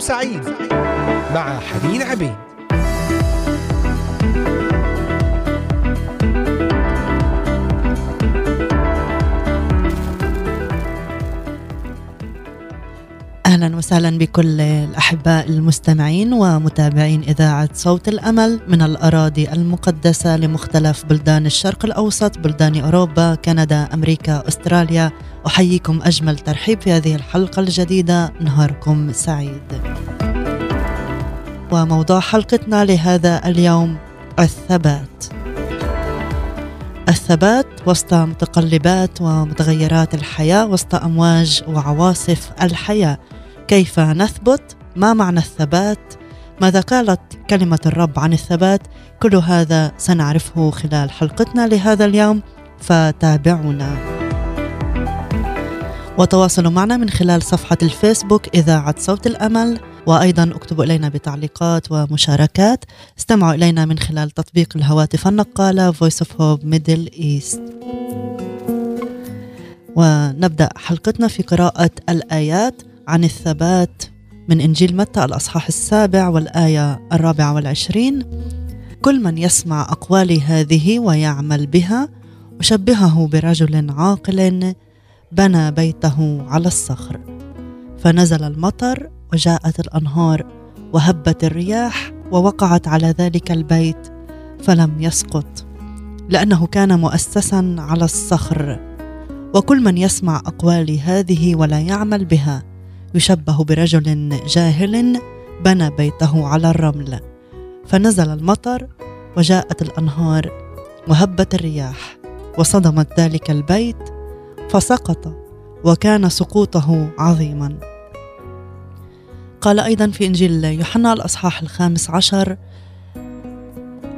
سعيد مع حنين عبيد أهلا وسهلا بكل الأحباء المستمعين ومتابعين إذاعة صوت الأمل. من الأراضي المقدسة لمختلف بلدان الشرق الأوسط بلدان أوروبا كندا أمريكا أستراليا أحييكم أجمل ترحيب في هذه الحلقة الجديدة. نهاركم سعيد. وموضوع حلقتنا لهذا اليوم الثبات. الثبات وسط متقلبات ومتغيرات الحياة وسط أمواج وعواصف الحياة. كيف نثبت؟ ما معنى الثبات؟ ماذا قالت كلمة الرب عن الثبات؟ كل هذا سنعرفه خلال حلقتنا لهذا اليوم. فتابعونا. وتواصلوا معنا من خلال صفحة الفيسبوك إذاعة صوت الأمل وأيضا اكتبوا إلينا بتعليقات ومشاركات. استمعوا إلينا من خلال تطبيق الهواتف النقالة Voice of Hope Middle East. ونبدأ حلقتنا في قراءة الآيات عن الثبات من إنجيل متى الأصحاح السابع والآية الرابعة والعشرين. كل من يسمع اقوالي هذه ويعمل بها أشبهه برجل عاقل بنى بيته على الصخر. فنزل المطر وجاءت الأنهار وهبت الرياح ووقعت على ذلك البيت فلم يسقط لأنه كان مؤسسا على الصخر. وكل من يسمع اقوالي هذه ولا يعمل بها يشبه برجل جاهل بنى بيته على الرمل. فنزل المطر وجاءت الأنهار وهبت الرياح وصدمت ذلك البيت فسقط وكان سقوطه عظيما. قال أيضا في إنجيل يوحنا الأصحاح الخامس عشر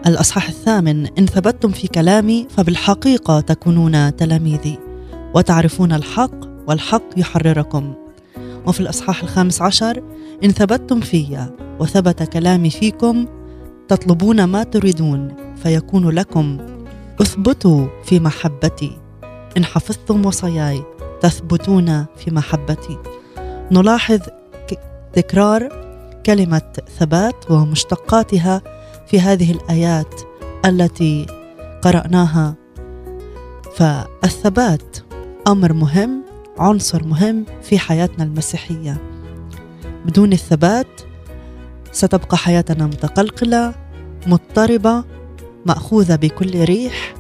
الأصحاح الثامن إن ثبتتم في كلامي فبالحقيقة تكونون تلاميذي وتعرفون الحق والحق يحرركم. وفي الأصحاح الخامس عشر إن ثبتتم في وثبت كلامي فيكم تطلبون ما تريدون فيكون لكم اثبتوا في محبتي. إن حفظتم وصاياي تثبتون في محبتي. نلاحظ تكرار كلمة ثبات ومشتقاتها في هذه الآيات التي قرأناها. فالثبات أمر مهم عنصر مهم في حياتنا المسيحية. بدون الثبات ستبقى حياتنا متقلقلة مضطربة مأخوذة بكل ريح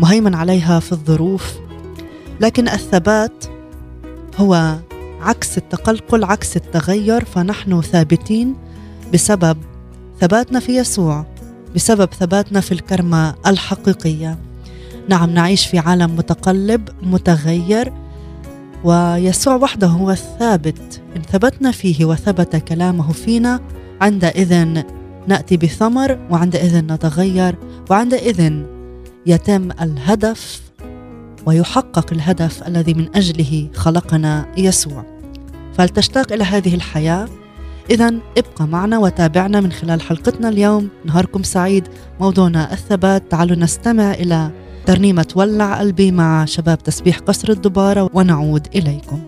مهيمن عليها في الظروف لكن الثبات هو عكس التقلقل عكس التغير فنحن ثابتين بسبب ثباتنا في يسوع بسبب ثباتنا في الكرمة الحقيقية. نعم نعيش في عالم متقلب متغير ويسوع وحده هو الثابت. إن ثبتنا فيه وثبت كلامه فينا عندئذ نأتي بثمر وعندئذ نتغير وعندئذ يتم الهدف ويحقق الهدف الذي من أجله خلقنا يسوع. فلتشتاق إلى هذه الحياة اذا ابقى معنا وتابعنا من خلال حلقتنا اليوم. نهاركم سعيد. موضوعنا الثبات. تعالوا نستمع إلى ترنيمة ولع قلبي مع شباب تسبيح قصر الدبارة ونعود إليكم.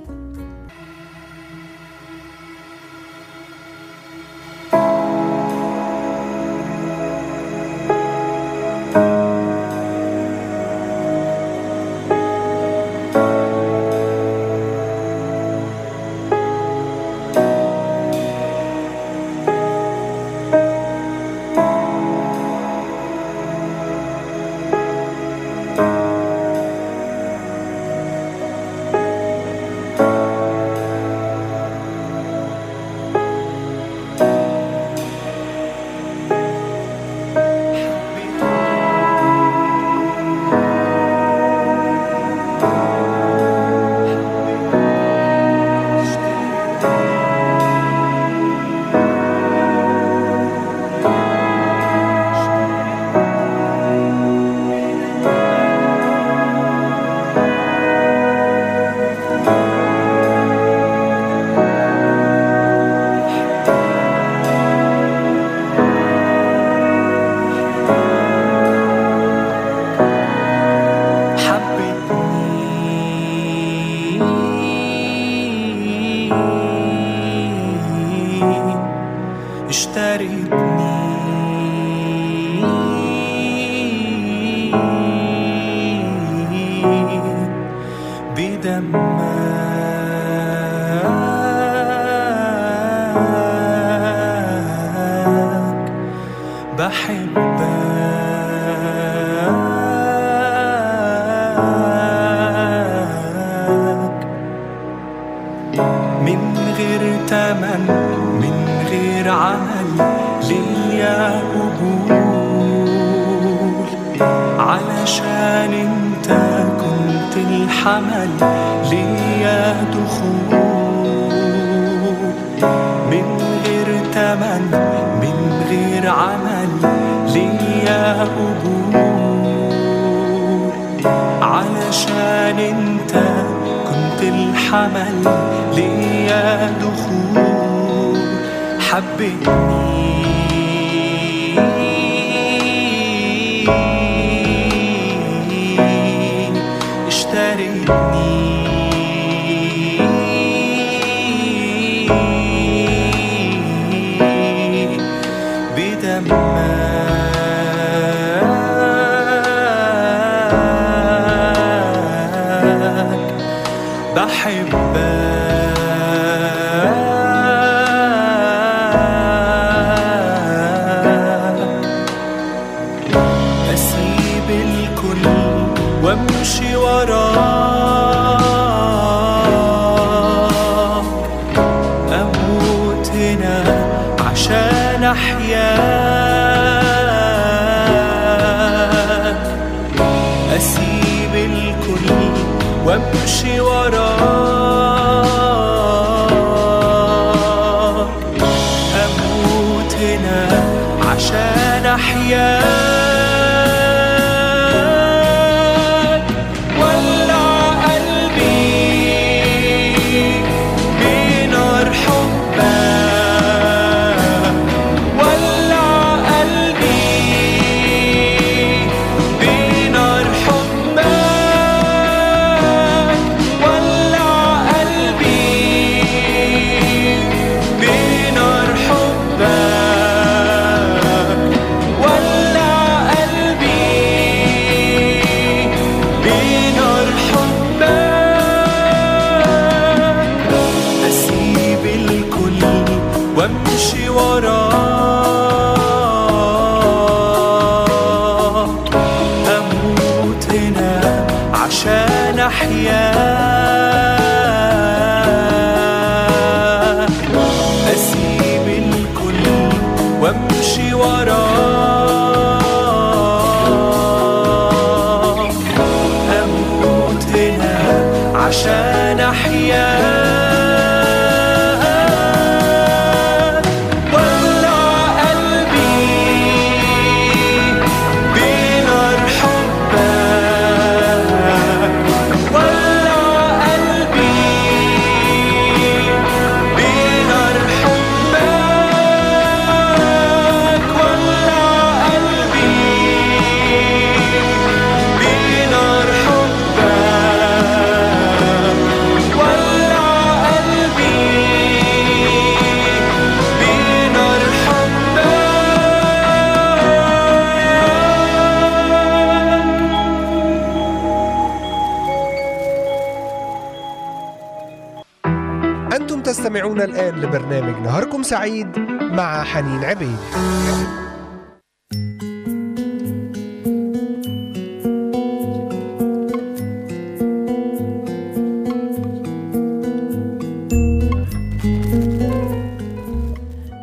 سعيد مع حنين عبيد.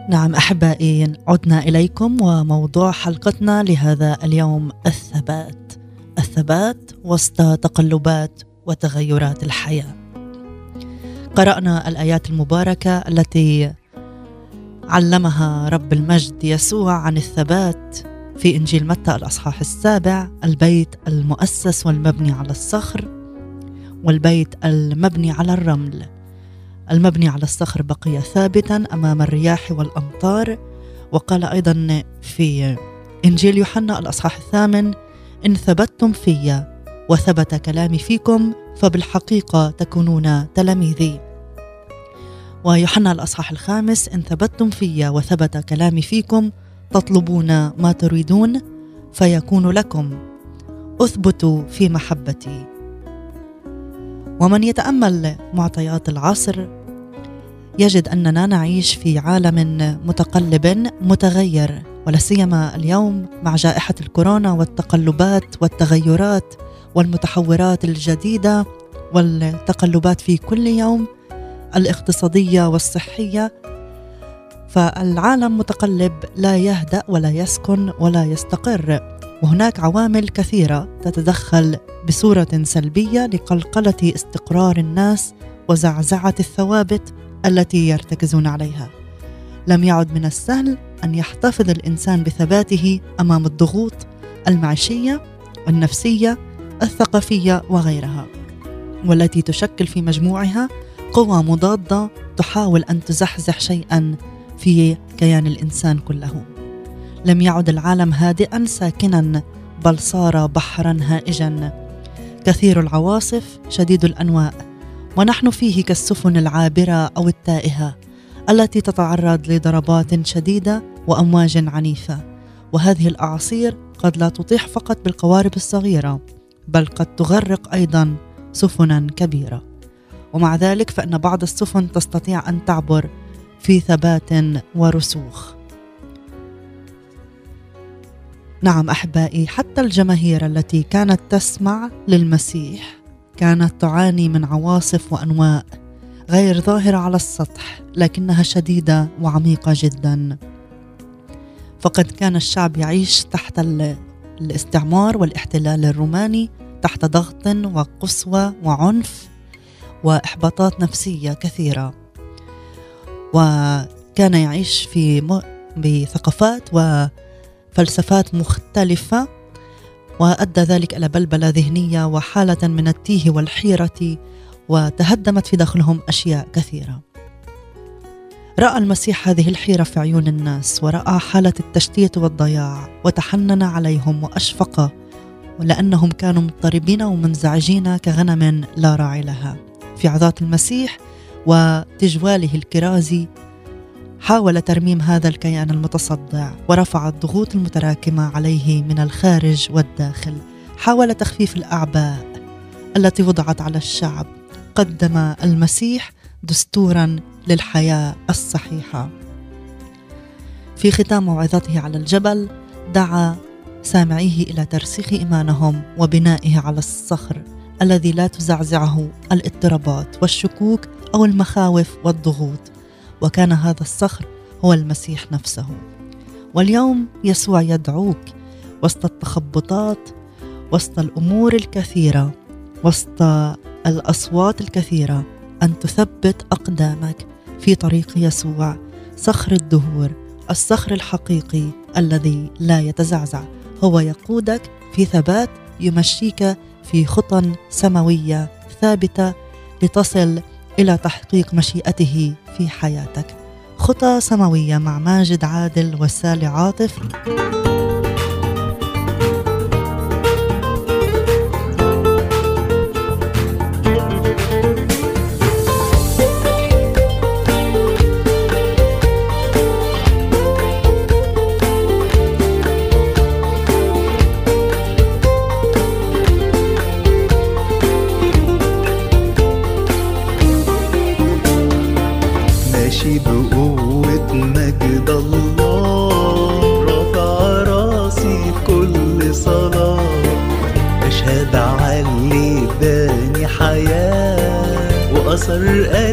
نعم أحبائي عدنا إليكم وموضوع حلقتنا لهذا اليوم الثبات. الثبات وسط تقلبات وتغيرات الحياة. قرأنا الآيات المباركة التي علمها رب المجد يسوع عن الثبات في إنجيل متى الأصحاح السابع البيت المؤسس والمبني على الصخر والبيت المبني على الرمل. المبني على الصخر بقي ثابتا أمام الرياح والأمطار. وقال أيضا في إنجيل يوحنا الأصحاح الثامن إن ثبتتم في وثبت كلامي فيكم فبالحقيقة تكونون تلاميذي. ويوحنا الأصحاح الخامس إن ثبتتم في وثبت كلامي فيكم تطلبون ما تريدون فيكون لكم. أثبتوا في محبتي. ومن يتأمل معطيات العصر يجد أننا نعيش في عالم متقلب متغير ولا سيما اليوم مع جائحة الكورونا والتقلبات والتغيرات والمتحورات الجديدة والتقلبات في كل يوم. الاقتصادية والصحية فالعالم متقلب لا يهدأ ولا يسكن ولا يستقر. وهناك عوامل كثيرة تتدخل بصورة سلبية لقلقلة استقرار الناس وزعزعة الثوابت التي يرتكزون عليها. لم يعد من السهل أن يحتفظ الإنسان بثباته أمام الضغوط المعيشية النفسيه الثقافية وغيرها والتي تشكل في مجموعها قوى مضادة تحاول أن تزحزح شيئا في كيان الإنسان كله. لم يعد العالم هادئا ساكنا بل صار بحرا هائجا. كثير العواصف شديد الأنواء ونحن فيه كالسفن العابرة أو التائهة التي تتعرض لضربات شديدة وأمواج عنيفة. وهذه الأعاصير قد لا تطيح فقط بالقوارب الصغيرة بل قد تغرق أيضا سفنا كبيرة. ومع ذلك فإن بعض السفن تستطيع أن تعبر في ثبات ورسوخ. نعم أحبائي حتى الجماهير التي كانت تسمع للمسيح كانت تعاني من عواصف وأنواء غير ظاهرة على السطح لكنها شديدة وعميقة جدا. فقد كان الشعب يعيش تحت الاستعمار والاحتلال الروماني تحت ضغط وقسوة وعنف. وإحباطات نفسية كثيرة. وكان يعيش في بثقافات وفلسفات مختلفة وأدى ذلك إلى بلبلة ذهنية وحالة من التيه والحيرة وتهدمت في داخلهم أشياء كثيرة. رأى المسيح هذه الحيرة في عيون الناس ورأى حالة التشتيت والضياع وتحنن عليهم وأشفق لأنهم كانوا مضطربين ومنزعجين كغنم لا راعي لها. في عظات المسيح وتجواله الكرازي حاول ترميم هذا الكيان المتصدع ورفع الضغوط المتراكمة عليه من الخارج والداخل. حاول تخفيف الأعباء التي وضعت على الشعب. قدم المسيح دستورا للحياة الصحيحة. في ختام موعظته على الجبل دعا سامعيه إلى ترسيخ إيمانهم وبنائه على الصخر. الذي لا تزعزعه الاضطرابات والشكوك أو المخاوف والضغوط. وكان هذا الصخر هو المسيح نفسه. واليوم يسوع يدعوك وسط التخبطات وسط الأمور الكثيرة وسط الأصوات الكثيرة أن تثبت أقدامك في طريق يسوع صخر الدهور الصخر الحقيقي الذي لا يتزعزع. هو يقودك في ثبات يمشيك في خطى سماوية ثابتة لتصل إلى تحقيق مشيئته في حياتك. خطى سماوية مع ماجد عادل وسالي عاطف. حياة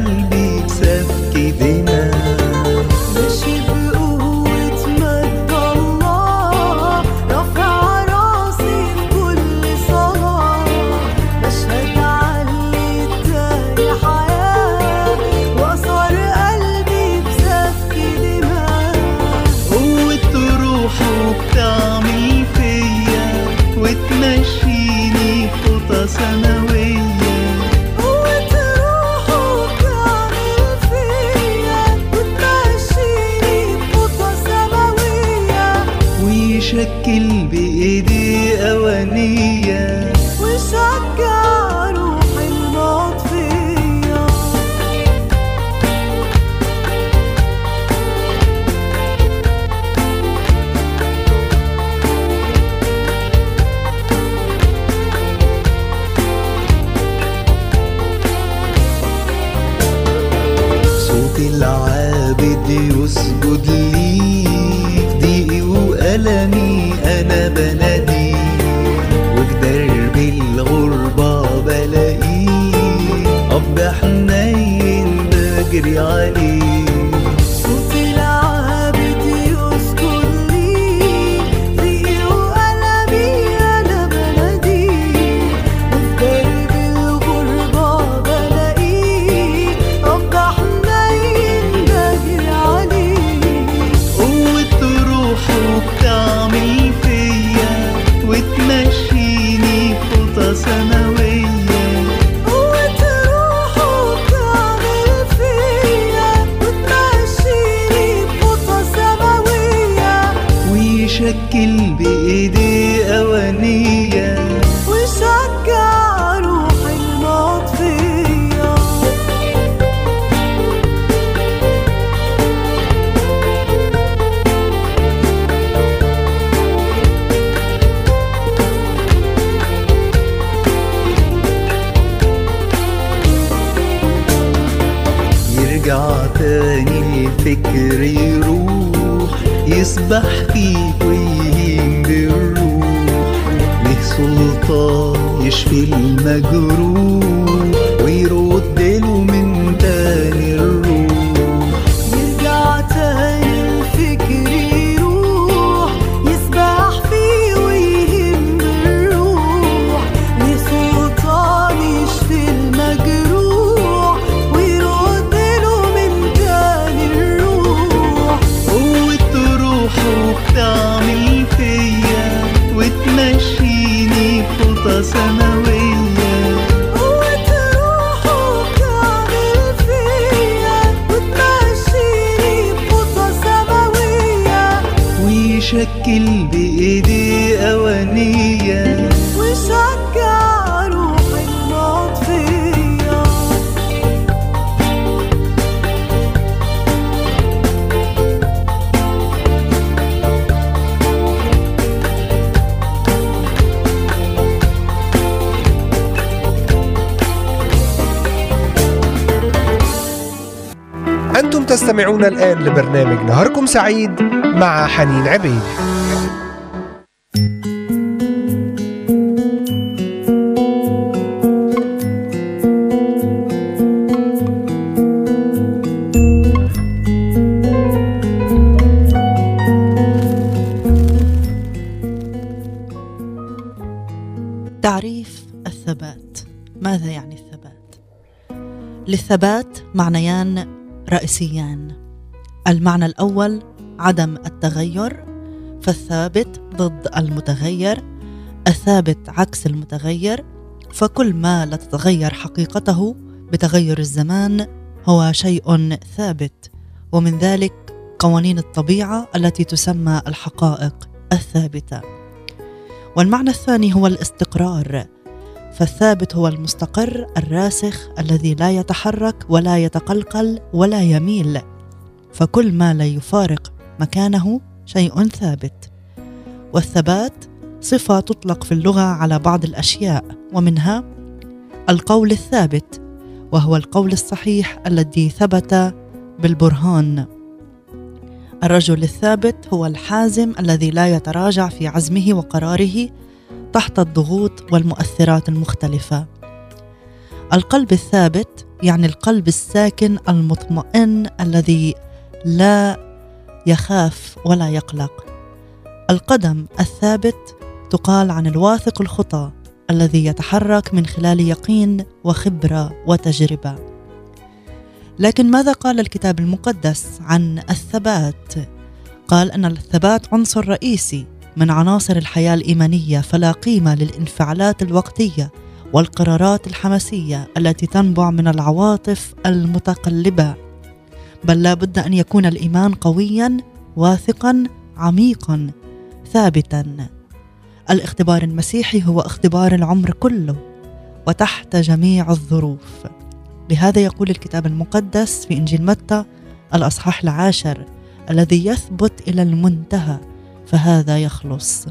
ويشكل بإيدي أوانية. وشجع روحي المطفية أنتم تستمعون الآن لبرنامج نهاركم سعيد مع حنين عبيد. للثبات معنيان رئيسيان. المعنى الأول عدم التغير فالثابت ضد المتغير الثابت عكس المتغير فكل ما لا تتغير حقيقته بتغير الزمان هو شيء ثابت. ومن ذلك قوانين الطبيعة التي تسمى الحقائق الثابتة. والمعنى الثاني هو الاستقرار. فالثابت هو المستقر الراسخ الذي لا يتحرك ولا يتقلقل ولا يميل. فكل ما لا يفارق مكانه شيء ثابت. والثبات صفة تطلق في اللغة على بعض الأشياء ومنها القول الثابت وهو القول الصحيح الذي ثبت بالبرهان. الرجل الثابت هو الحازم الذي لا يتراجع في عزمه وقراره تحت الضغوط والمؤثرات المختلفة. القلب الثابت يعني القلب الساكن المطمئن الذي لا يخاف ولا يقلق. القدم الثابت تقال عن الواثق الخطى الذي يتحرك من خلال يقين وخبرة وتجربة. لكن ماذا قال الكتاب المقدس عن الثبات؟ قال أن الثبات عنصر رئيسي من عناصر الحياة الإيمانية فلا قيمة للانفعالات الوقتية والقرارات الحماسية التي تنبع من العواطف المتقلبة. بل لا بد أن يكون الإيمان قويا واثقا عميقا ثابتا. الاختبار المسيحي هو اختبار العمر كله وتحت جميع الظروف. لهذا يقول الكتاب المقدس في إنجيل متى الأصحاح العاشر الذي يثبت إلى المنتهى فهذا يخلص.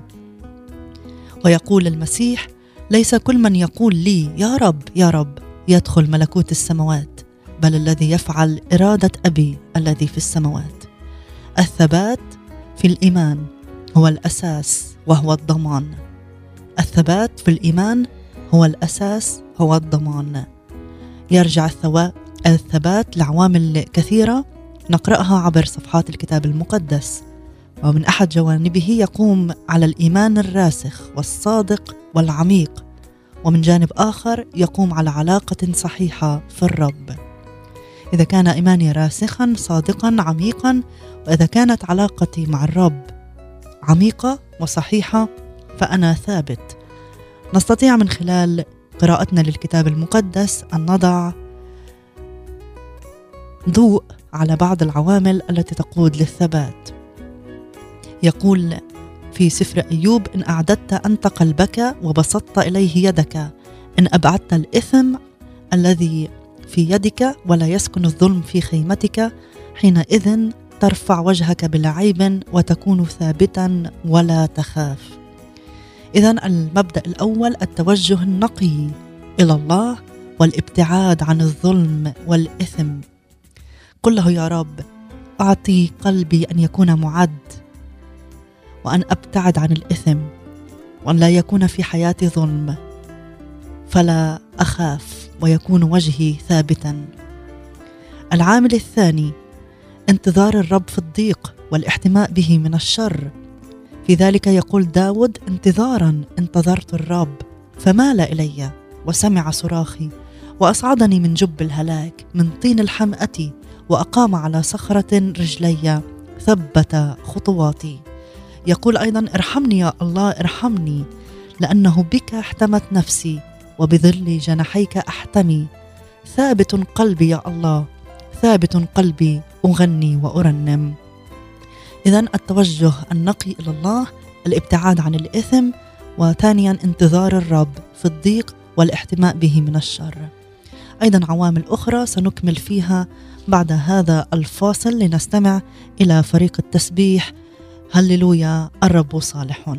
ويقول المسيح ليس كل من يقول لي يا رب يا رب يدخل ملكوت السماوات بل الذي يفعل إرادة أبي الذي في السماوات. الثبات في الإيمان هو الأساس وهو الضمان. الثبات في الإيمان هو الأساس هو الضمان. يرجع الثبات لعوامل كثيرة نقرأها عبر صفحات الكتاب المقدس. ومن أحد جوانبه يقوم على الإيمان الراسخ والصادق والعميق ومن جانب آخر يقوم على علاقة صحيحة في الرب. إذا كان إيماني راسخا صادقا عميقا وإذا كانت علاقتي مع الرب عميقة وصحيحة فأنا ثابت. نستطيع من خلال قراءتنا للكتاب المقدس أن نضع ضوء على بعض العوامل التي تقود للثبات. يقول في سفر أيوب إن أعددت أنت قلبك وبسطت إليه يدك إن أبعدت الإثم الذي في يدك ولا يسكن الظلم في خيمتك حينئذ ترفع وجهك بلا عيب وتكون ثابتا ولا تخاف. اذا المبدأ الأول التوجه النقي إلى الله والابتعاد عن الظلم والإثم. قل له يا رب أعطي قلبي أن يكون معد وأن أبتعد عن الإثم وأن لا يكون في حياتي ظلم. فلا أخاف ويكون وجهي ثابتا. العامل الثاني انتظار الرب في الضيق والاحتماء به من الشر. في ذلك يقول داود انتظارا انتظرت الرب فمال إلي وسمع صراخي وأصعدني من جب الهلاك من طين الحمأة وأقام على صخرة رجلي ثبت خطواتي. يقول أيضا ارحمني يا الله ارحمني لأنه بك احتمت نفسي وبظل جناحيك أحتمي. ثابت قلبي يا الله ثابت قلبي أغني وأرنم. اذا التوجه النقي إلى الله الابتعاد عن الإثم وثانيا انتظار الرب في الضيق والاحتماء به من الشر. أيضا عوامل أخرى سنكمل فيها بعد هذا الفاصل لنستمع إلى فريق التسبيح هللويا الرب صالح.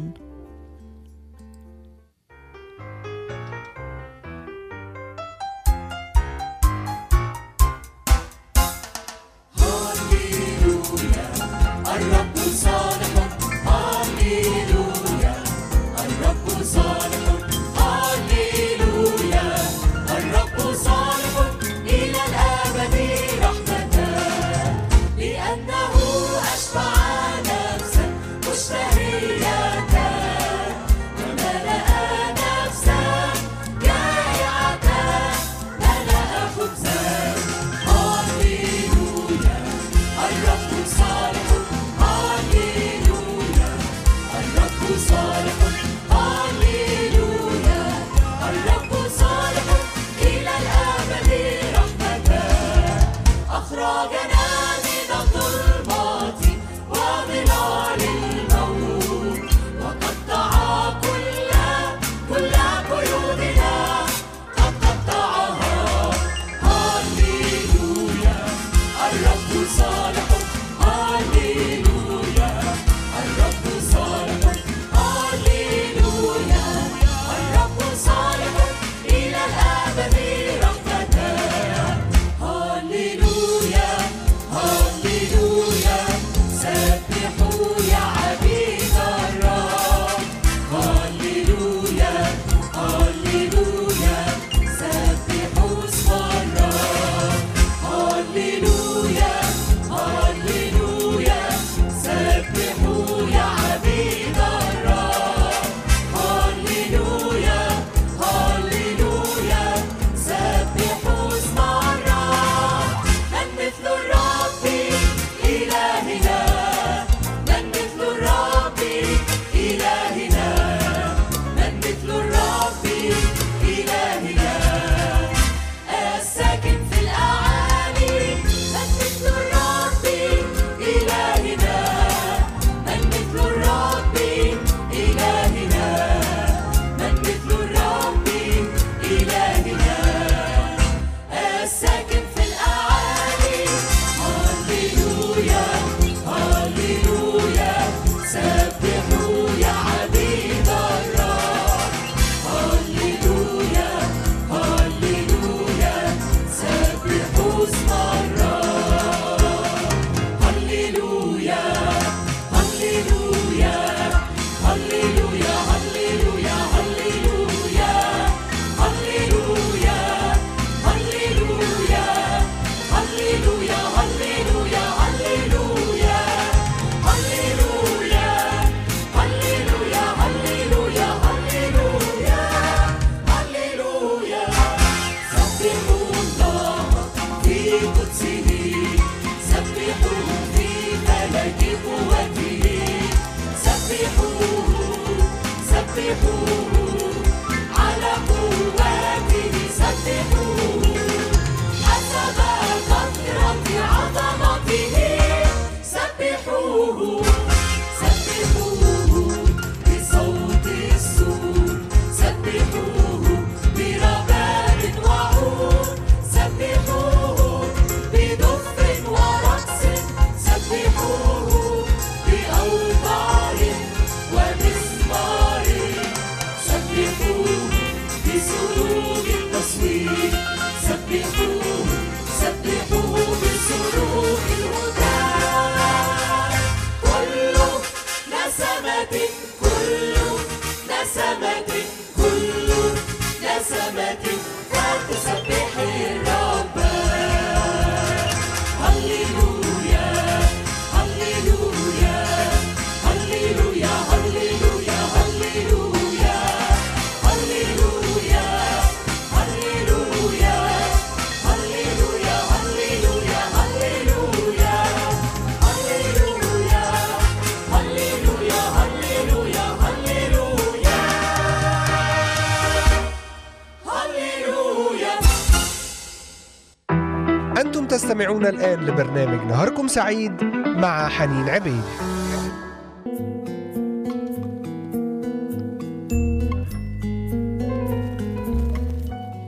تستمعون الآن لبرنامج نهاركم سعيد مع حنين عبيد.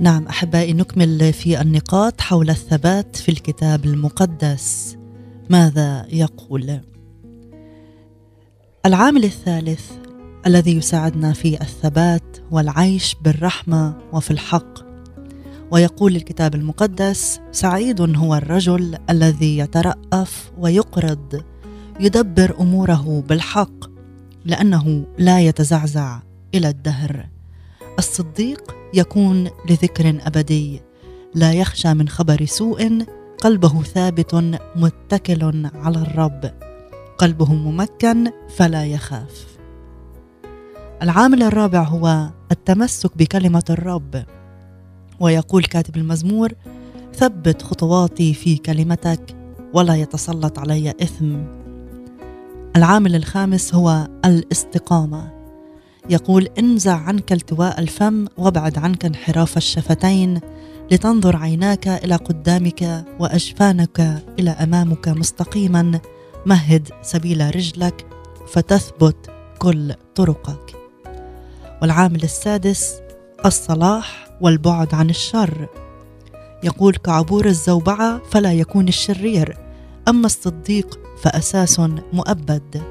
نعم أحبائي نكمل في النقاط حول الثبات في الكتاب المقدس. ماذا يقول؟ العامل الثالث الذي يساعدنا في الثبات والعيش بالرحمة وفي الحق. ويقول الكتاب المقدس سعيد هو الرجل الذي يترأف ويقرض يدبر أموره بالحق لأنه لا يتزعزع إلى الدهر. الصديق يكون لذكر أبدي لا يخشى من خبر سوء قلبه ثابت متكل على الرب. قلبه ممكن فلا يخاف. العامل الرابع هو التمسك بكلمة الرب. ويقول كاتب المزمور ثبت خطواتي في كلمتك ولا يتسلط علي إثم. العامل الخامس هو الاستقامة. يقول انزع عنك التواء الفم وابعد عنك انحراف الشفتين لتنظر عيناك إلى قدامك وأجفانك إلى أمامك مستقيما. مهد سبيل رجلك فتثبت كل طرقك. والعامل السادس الصلاح. والبعد عن الشر. يقول كعبور الزوبعة فلا يكون الشرير. أما الصديق فأساس مؤبد.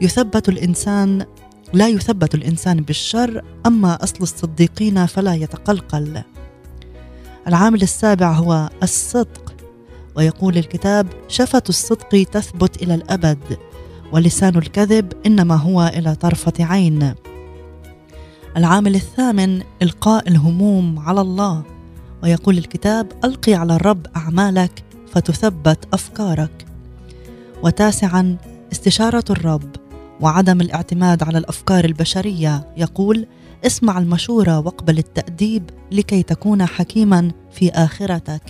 يثبت الإنسان لا يثبت الإنسان بالشر أما أصل الصديقين فلا يتقلقل. العامل السابع هو الصدق. ويقول الكتاب شفة الصدق تثبت إلى الأبد. ولسان الكذب إنما هو إلى طرفة عين. العامل الثامن إلقاء الهموم على الله ويقول الكتاب ألقي على الرب أعمالك فتثبت أفكارك. وتاسعا استشارة الرب وعدم الاعتماد على الأفكار البشرية. يقول اسمع المشورة واقبل التأديب لكي تكون حكيما في آخرتك.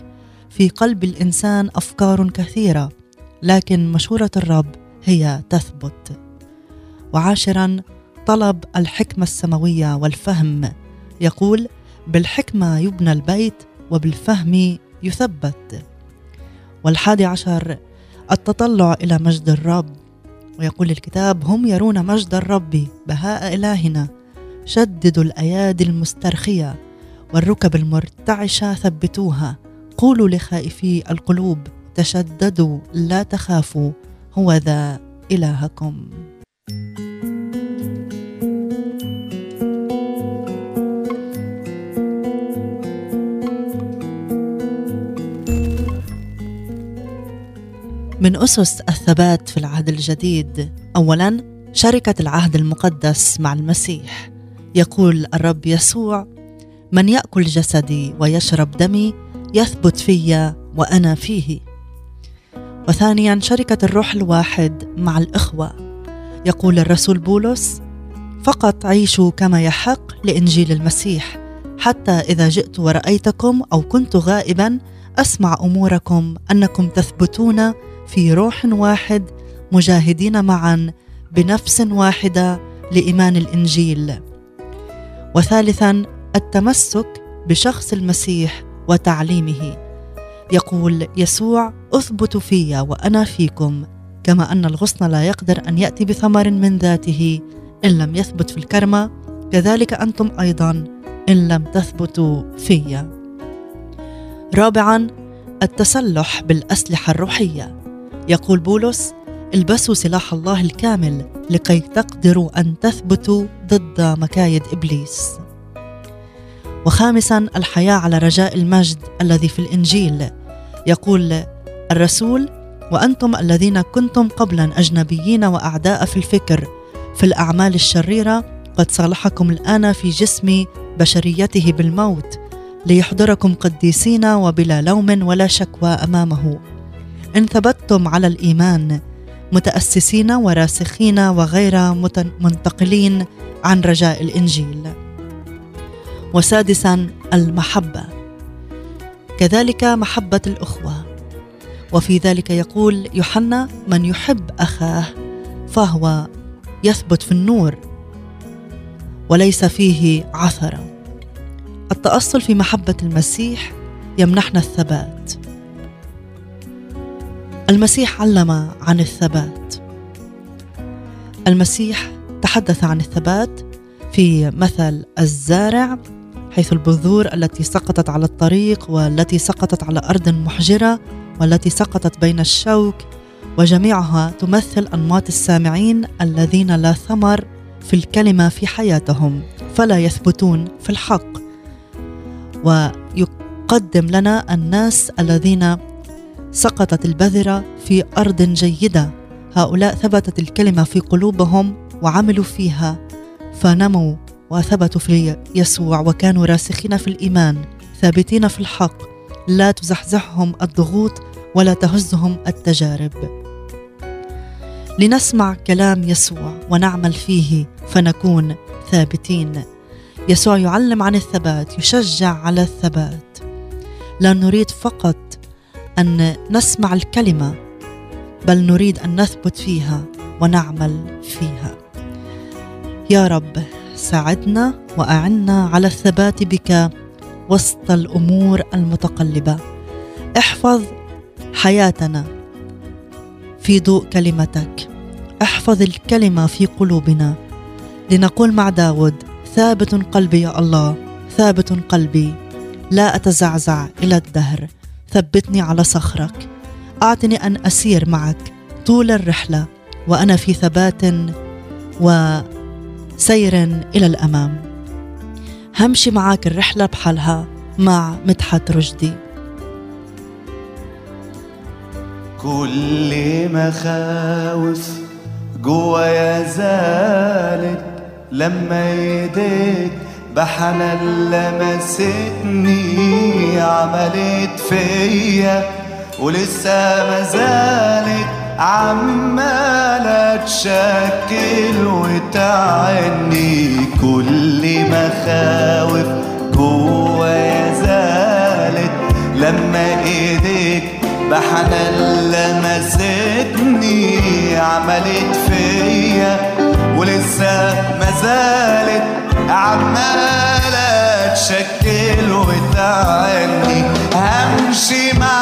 في قلب الإنسان أفكار كثيرة لكن مشورة الرب هي تثبت. وعاشرا طلب الحكمة السماوية والفهم. يقول بالحكمة يبنى البيت وبالفهم يثبت. والحادي عشر التطلع إلى مجد الرب. ويقول الكتاب هم يرون مجد الرب بهاء إلهنا. شددوا الأيادي المسترخية والركب المرتعشة ثبتوها. قولوا لخائفي القلوب تشددوا لا تخافوا هو ذا إلهكم. من أسس الثبات في العهد الجديد. أولا شركة العهد المقدس مع المسيح. يقول الرب يسوع من يأكل جسدي ويشرب دمي يثبت في وأنا فيه. وثانيا شركة الروح الواحد مع الإخوة. يقول الرسول بولس فقط عيشوا كما يحق لإنجيل المسيح حتى إذا جئت ورأيتكم أو كنت غائبا أسمع أموركم أنكم تثبتون في روح واحد مجاهدين معا بنفس واحدة لإيمان الإنجيل. وثالثا التمسك بشخص المسيح وتعليمه. يقول يسوع أثبت في وأنا فيكم كما أن الغصن لا يقدر أن يأتي بثمر من ذاته إن لم يثبت في الكرمة كذلك أنتم أيضا إن لم تثبتوا في. رابعا التسلح بالأسلحة الروحية. يقول بولس البسوا سلاح الله الكامل لكي تقدروا أن تثبتوا ضد مكايد إبليس. وخامسا الحياة على رجاء المجد الذي في الإنجيل. يقول الرسول وأنتم الذين كنتم قبلا أجنبيين وأعداء في الفكر في الأعمال الشريرة قد صالحكم الآن في جسم بشريته بالموت ليحضركم قديسين وبلا لوم ولا شكوى أمامه. ان ثبتتم على الإيمان متأسسين وراسخين وغير منتقلين عن رجاء الإنجيل. وسادسا المحبة. كذلك محبة الأخوة. وفي ذلك يقول يوحنا من يحب أخاه فهو يثبت في النور وليس فيه عثره التأصل في محبة المسيح يمنحنا الثبات. المسيح علم عن الثبات. المسيح تحدث عن الثبات في مثل الزارع حيث البذور التي سقطت على الطريق والتي سقطت على أرض محجرة والتي سقطت بين الشوك وجميعها تمثل أنماط السامعين الذين لا ثمر في الكلمة في حياتهم فلا يثبتون في الحق. ويقدم لنا الناس الذين سقطت البذرة في أرض جيدة. هؤلاء ثبتت الكلمة في قلوبهم وعملوا فيها. فنموا وثبتوا في يسوع وكانوا راسخين في الإيمان ثابتين في الحق. لا تزحزحهم الضغوط ولا تهزهم التجارب. لنسمع كلام يسوع ونعمل فيه فنكون ثابتين. يسوع يعلم عن الثبات يشجع على الثبات. لا نريد فقط أن نسمع الكلمة بل نريد أن نثبت فيها ونعمل فيها. يا رب ساعدنا وأعنا على الثبات بك وسط الأمور المتقلبة. احفظ حياتنا في ضوء كلمتك. احفظ الكلمة في قلوبنا. لنقول مع داود ثابت قلبي يا الله ثابت قلبي لا أتزعزع إلى الدهر. ثبتني على صخرك. أعطني أن أسير معك طول الرحلة وأنا في ثبات وسير إلى الأمام. همشي معك الرحلة بحالها مع مدحت رشدي. كل مخاوف جوايا زالت لما ايديك بحنان لمستني عملت فيا ولسه ما زالت عمالة تشكل وتعني كل مخاوف جوايا زالت. لما إيديك بحنان لمستني عملت فيا ولسه ما زالت عمالة تشكل وتعني همشي معاك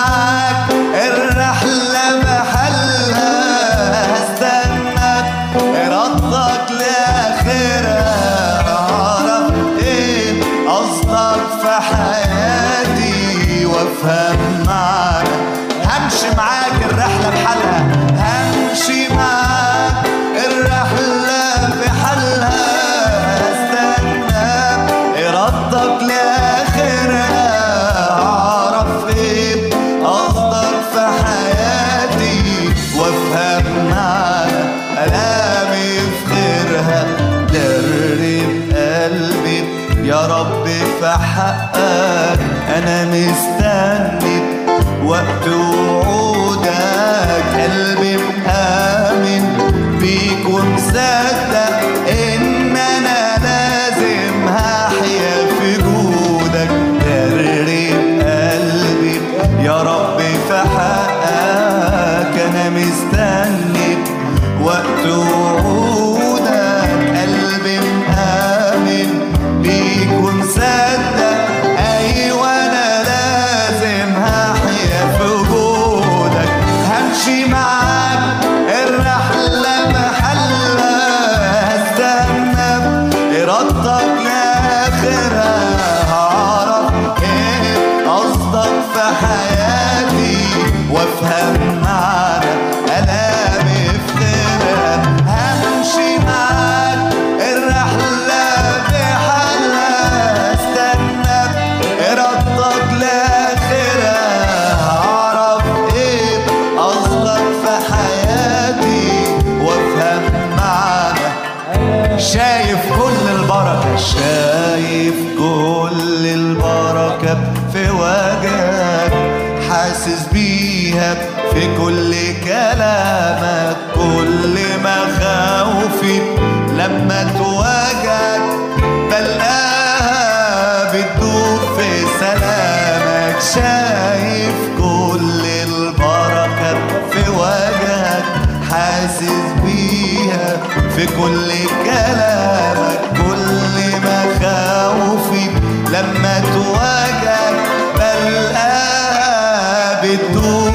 شايف كل البركة في وجهك حاسس بيها في كل كلامك كل مخاوفي لما تواجهك بلقاها بتدوب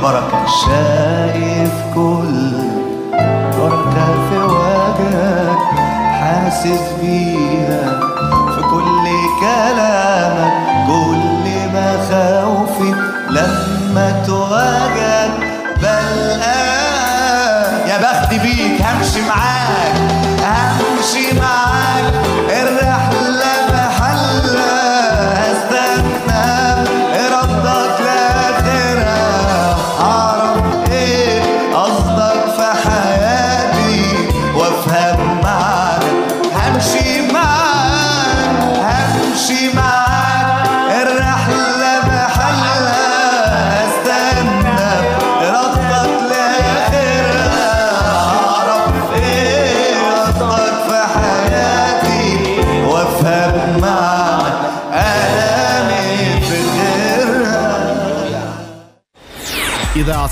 البركة. شايف كل بركة في وجهك حاسس بيها في كل كلامك. كل مخاوفي لما تواجهك. بلقاك يا بختي بيك همشي معاك.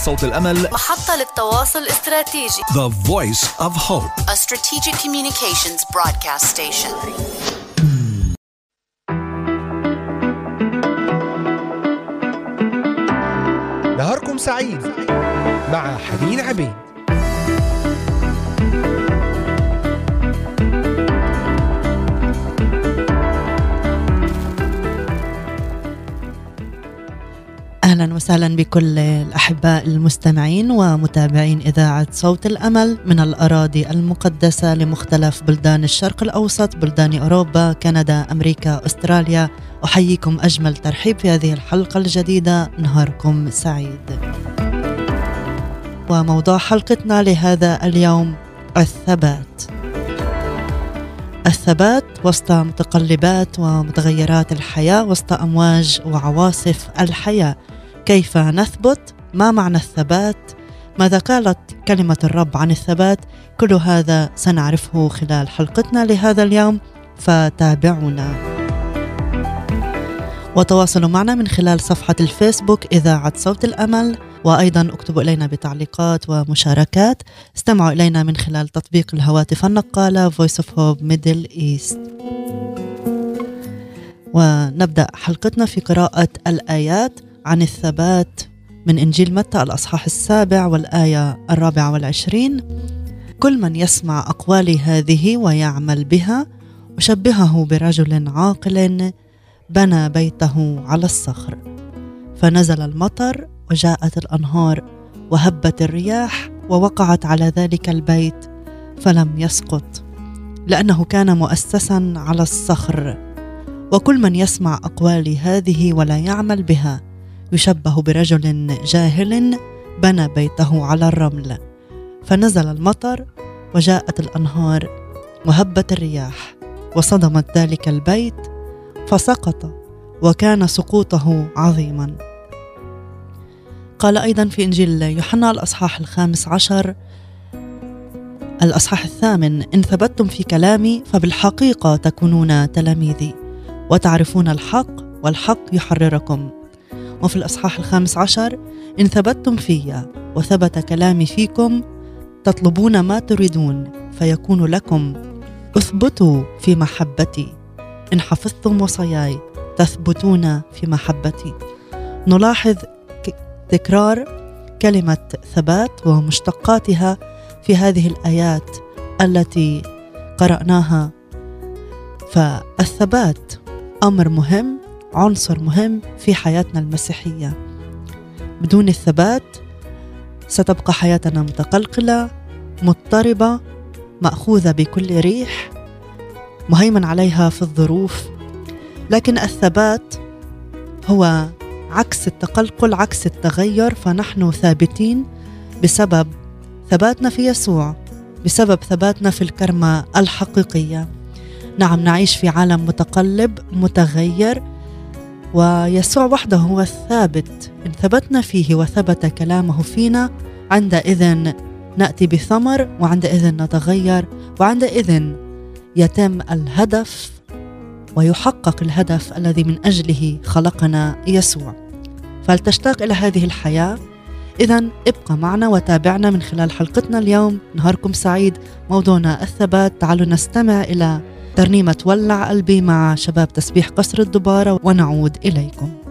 صوت الأمل محطة للتواصل الاستراتيجي The Voice of Hope A strategic communications broadcast station نهاركم سعيد مع حنين عبيد أهلا وسهلا بكل الأحباء المستمعين ومتابعين إذاعة صوت الأمل. من الأراضي المقدسة لمختلف بلدان الشرق الأوسط بلدان أوروبا كندا أمريكا أستراليا. أحييكم أجمل ترحيب في هذه الحلقة الجديدة. نهاركم سعيد. وموضوع حلقتنا لهذا اليوم الثبات. الثبات وسط متقلبات ومتغيرات الحياة وسط أمواج وعواصف الحياة. كيف نثبت؟ ما معنى الثبات؟ ماذا قالت كلمة الرب عن الثبات؟ كل هذا سنعرفه خلال حلقتنا لهذا اليوم فتابعونا. وتواصلوا معنا من خلال صفحة الفيسبوك إذاعة صوت الأمل وأيضا اكتبوا إلينا بتعليقات ومشاركات. استمعوا إلينا من خلال تطبيق الهواتف النقالة Voice of Hope Middle East. ونبدأ حلقتنا في قراءة الآيات. عن الثبات من إنجيل متى الأصحاح السابع والآية الرابعة والعشرين. كل من يسمع أقوالي هذه ويعمل بها أشبهه برجل عاقل بنى بيته على الصخر. فنزل المطر وجاءت الأنهار وهبت الرياح ووقعت على ذلك البيت فلم يسقط لأنه كان مؤسسا على الصخر. وكل من يسمع أقوالي هذه ولا يعمل بها يشبه برجل جاهل بنى بيته على الرمل. فنزل المطر وجاءت الأنهار وهبت الرياح وصدمت ذلك البيت فسقط وكان سقوطه عظيما. قال أيضا في إنجيل يوحنا الأصحاح الخامس عشر الأصحاح الثامن إن ثبتتم في كلامي فبالحقيقة تكونون تلاميذي وتعرفون الحق والحق يحرركم. وفي الأصحاح الخامس عشر إن ثبتتم في وثبت كلامي فيكم تطلبون ما تريدون فيكون لكم. اثبتوا في محبتي. إن حفظتم وصاياي تثبتون في محبتي. نلاحظ تكرار كلمة ثبات ومشتقاتها في هذه الآيات التي قرأناها. فالثبات أمر مهم عنصر مهم في حياتنا المسيحية. بدون الثبات ستبقى حياتنا متقلقلة مضطربة مأخوذة بكل ريح مهيمن عليها في الظروف. لكن الثبات هو عكس التقلقل عكس التغير فنحن ثابتين بسبب ثباتنا في يسوع بسبب ثباتنا في الكرمة الحقيقية. نعم نعيش في عالم متقلب متغير ويسوع وحده هو الثابت. إن ثبتنا فيه وثبت كلامه فينا عندئذ نأتي بثمر وعندئذ نتغير وعندئذ يتم الهدف ويحقق الهدف الذي من أجله خلقنا يسوع. فلتشتاق إلى هذه الحياة اذا ابقى معنا وتابعنا من خلال حلقتنا اليوم. نهاركم سعيد. موضوعنا الثبات. تعالوا نستمع إلى ترنيمة ولع قلبي مع شباب تسبيح قصر الدبارة ونعود إليكم.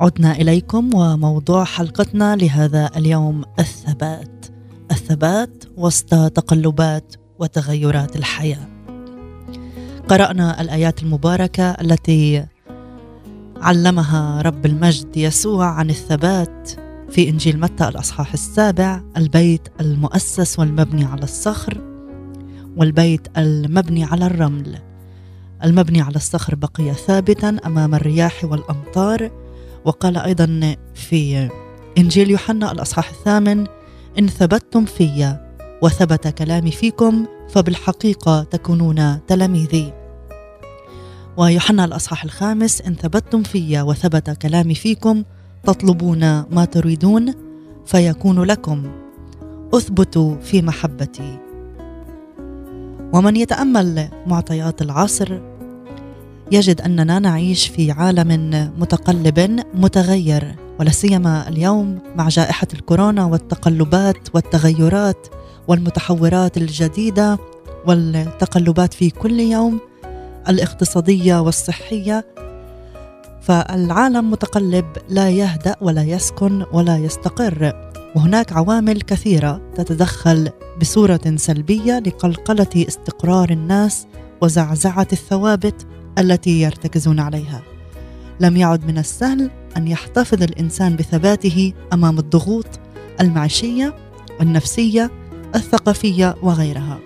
عدنا إليكم وموضوع حلقتنا لهذا اليوم الثبات. الثبات وسط تقلبات وتغيرات الحياة. قرأنا الآيات المباركة التي علمها رب المجد يسوع عن الثبات في إنجيل متى الأصحاح السابع البيت المؤسس والمبني على الصخر والبيت المبني على الرمل. المبني على الصخر بقي ثابتا أمام الرياح والأمطار وقال أيضا في إنجيل يوحنا الأصحاح الثامن إن ثبتتم في وثبت كلامي فيكم فبالحقيقة تكونون تلاميذي. ويوحنا الأصحاح الخامس إن ثبتتم في وثبت كلامي فيكم تطلبون ما تريدون فيكون لكم. أثبتوا في محبتي. ومن يتأمل معطيات العصر يجد أننا نعيش في عالم متقلب متغير ولا سيما اليوم مع جائحة الكورونا والتقلبات والتغيرات والمتحورات الجديدة والتقلبات في كل يوم الاقتصادية والصحية. فالعالم متقلب لا يهدأ ولا يسكن ولا يستقر وهناك عوامل كثيرة تتدخل بصورة سلبية لقلقلة استقرار الناس وزعزعة الثوابت التي يرتكزون عليها. لم يعد من السهل أن يحتفظ الإنسان بثباته أمام الضغوط المعيشية النفسيه الثقافية وغيرها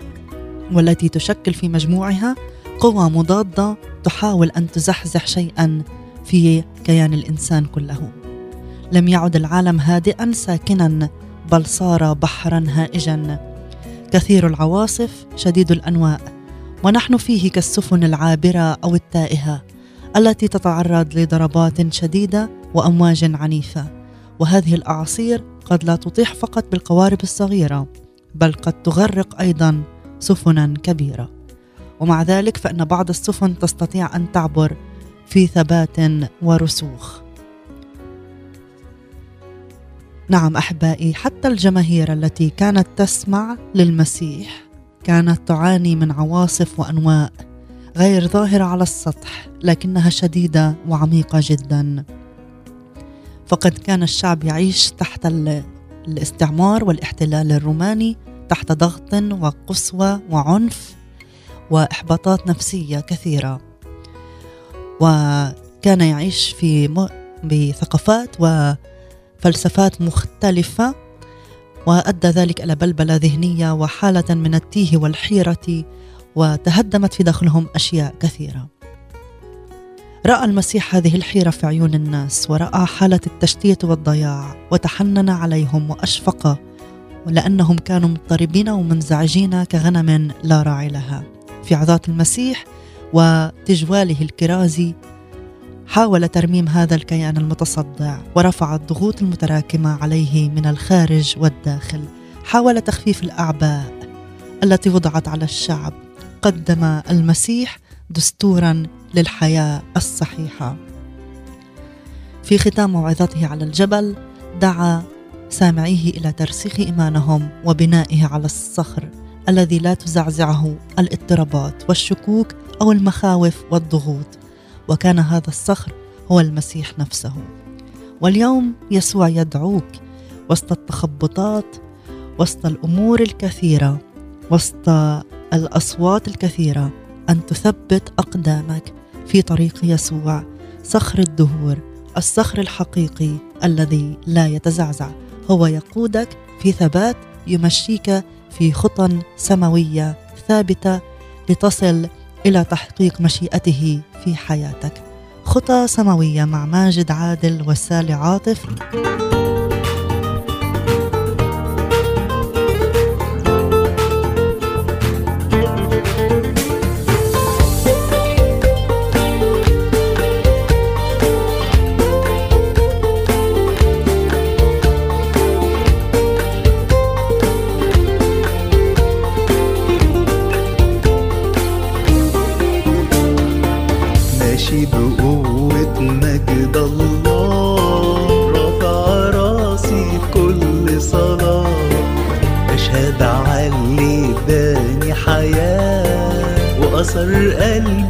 والتي تشكل في مجموعها قوى مضادة تحاول أن تزحزح شيئا في كيان الإنسان كله. لم يعد العالم هادئا ساكنا بل صار بحرا هائجا. كثير العواصف شديد الأنواء ونحن فيه كالسفن العابرة أو التائهة التي تتعرض لضربات شديدة وأمواج عنيفة. وهذه الأعاصير قد لا تطيح فقط بالقوارب الصغيرة بل قد تغرق أيضا سفنا كبيرة. ومع ذلك فإن بعض السفن تستطيع أن تعبر في ثبات ورسوخ. نعم أحبائي حتى الجماهير التي كانت تسمع للمسيح. كانت تعاني من عواصف وأنواء غير ظاهرة على السطح لكنها شديدة وعميقة جدا فقد كان الشعب يعيش تحت ال- الاستعمار والاحتلال الروماني تحت ضغط وقسوة وعنف وإحباطات نفسية كثيرة وكان يعيش في. بثقافات وفلسفات مختلفة وأدى ذلك إلى بلبلة ذهنية وحالة من التيه والحيرة وتهدمت في داخلهم أشياء كثيرة. رأى المسيح هذه الحيرة في عيون الناس ورأى حالة التشتيت والضياع وتحنن عليهم وأشفق لأنهم كانوا مضطربين ومنزعجين كغنم لا راعي لها. في عظات المسيح وتجواله الكرازي حاول ترميم هذا الكيان المتصدع ورفع الضغوط المتراكمة عليه من الخارج والداخل. حاول تخفيف الأعباء التي وضعت على الشعب. قدم المسيح دستورا للحياة الصحيحة. في ختام موعظته على الجبل دعا سامعيه إلى ترسيخ إيمانهم وبنائه على الصخر الذي لا تزعزعه الإضطرابات والشكوك أو المخاوف والضغوط. وكان هذا الصخر هو المسيح نفسه. واليوم يسوع يدعوك وسط التخبطات وسط الأمور الكثيرة وسط الأصوات الكثيرة أن تثبت أقدامك في طريق يسوع صخر الدهور الصخر الحقيقي الذي لا يتزعزع. هو يقودك في ثبات يمشيك في خطى سماوية ثابتة لتصل إلى تحقيق مشيئته في حياتك. خطى سماوية مع ماجد عادل وسالي عاطف. وأثر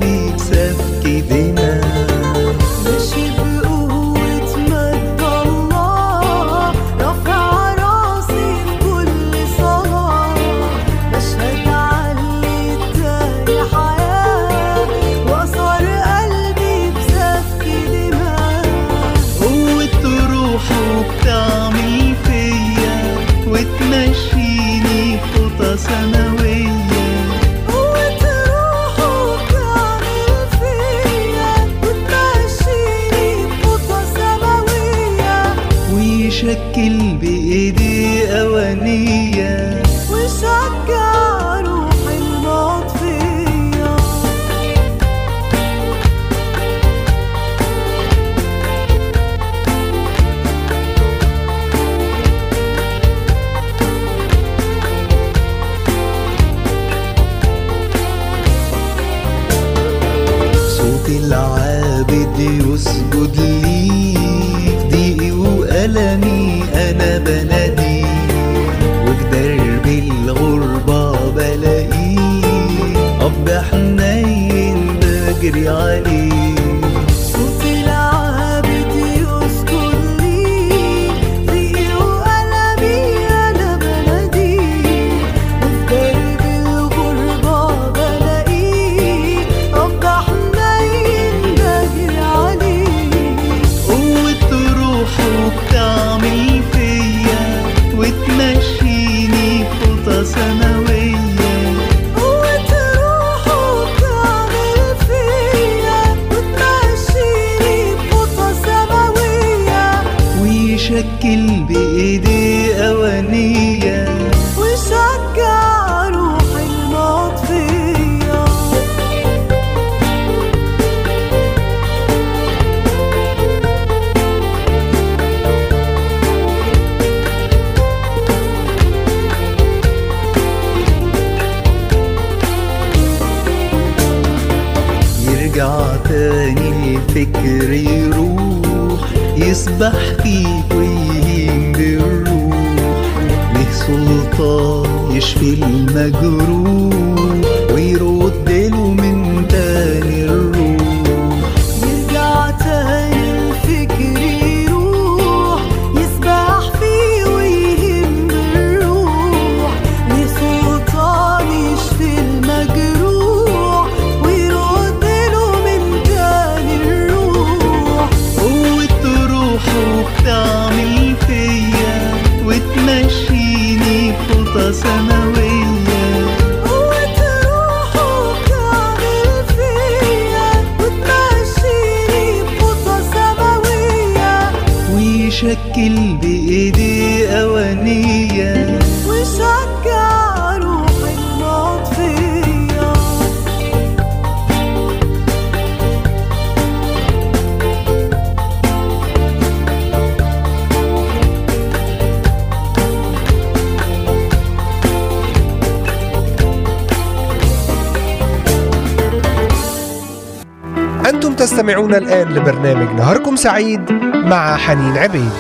تستمعون الآن لبرنامج نهاركم سعيد مع حنين عبيد.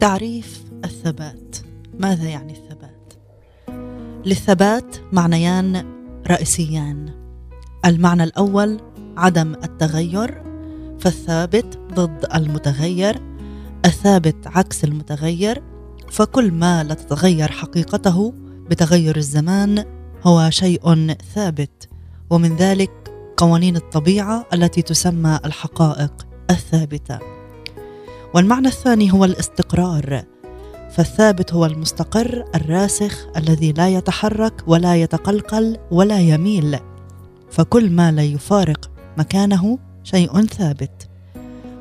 تعريف الثبات. ماذا يعني الثبات؟ للثبات معنيان رئيسيان المعنى الأول عدم التغير. فالثابت ضد المتغير. الثابت عكس المتغير. فكل ما لا تتغير حقيقته بتغير الزمان هو شيء ثابت. ومن ذلك قوانين الطبيعة التي تسمى الحقائق الثابتة. والمعنى الثاني هو الاستقرار. فالثابت هو المستقر الراسخ الذي لا يتحرك ولا يتقلقل ولا يميل. فكل ما لا يفارق مكانه شيء ثابت.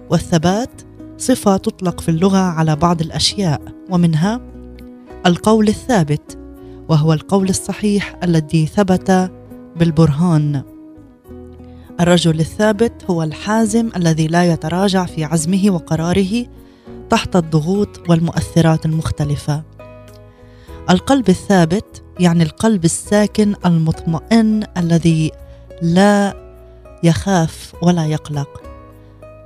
والثبات صفة تطلق في اللغة على بعض الأشياء ومنها القول الثابت وهو القول الصحيح الذي ثبت بالبرهان. الرجل الثابت هو الحازم الذي لا يتراجع في عزمه وقراره تحت الضغوط والمؤثرات المختلفة. القلب الثابت يعني القلب الساكن المطمئن الذي لا يخاف ولا يقلق.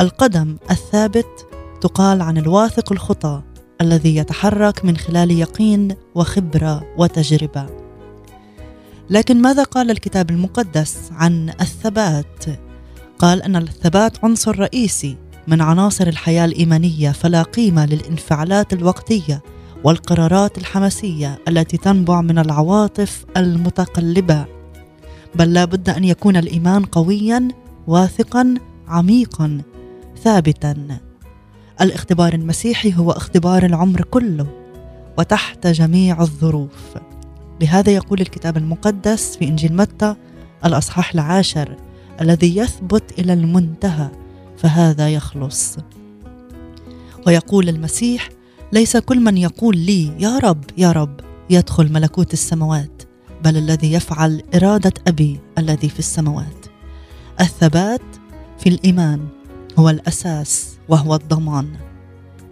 القدم الثابت تقال عن الواثق الخطى الذي يتحرك من خلال يقين وخبرة وتجربة. لكن ماذا قال الكتاب المقدس عن الثبات؟ قال أن الثبات عنصر رئيسي من عناصر الحياة الإيمانية فلا قيمة للانفعالات الوقتية والقرارات الحماسية التي تنبع من العواطف المتقلبة. بل لا بد أن يكون الإيمان قويا واثقا عميقا ثابتا. الاختبار المسيحي هو اختبار العمر كله وتحت جميع الظروف. لهذا يقول الكتاب المقدس في إنجيل متى الأصحاح العاشر الذي يثبت إلى المنتهى فهذا يخلص. ويقول المسيح ليس كل من يقول لي يا رب يا رب يدخل ملكوت السماوات بل الذي يفعل إرادة أبي الذي في السماوات. الثبات في الإيمان هو الأساس وهو الضمان.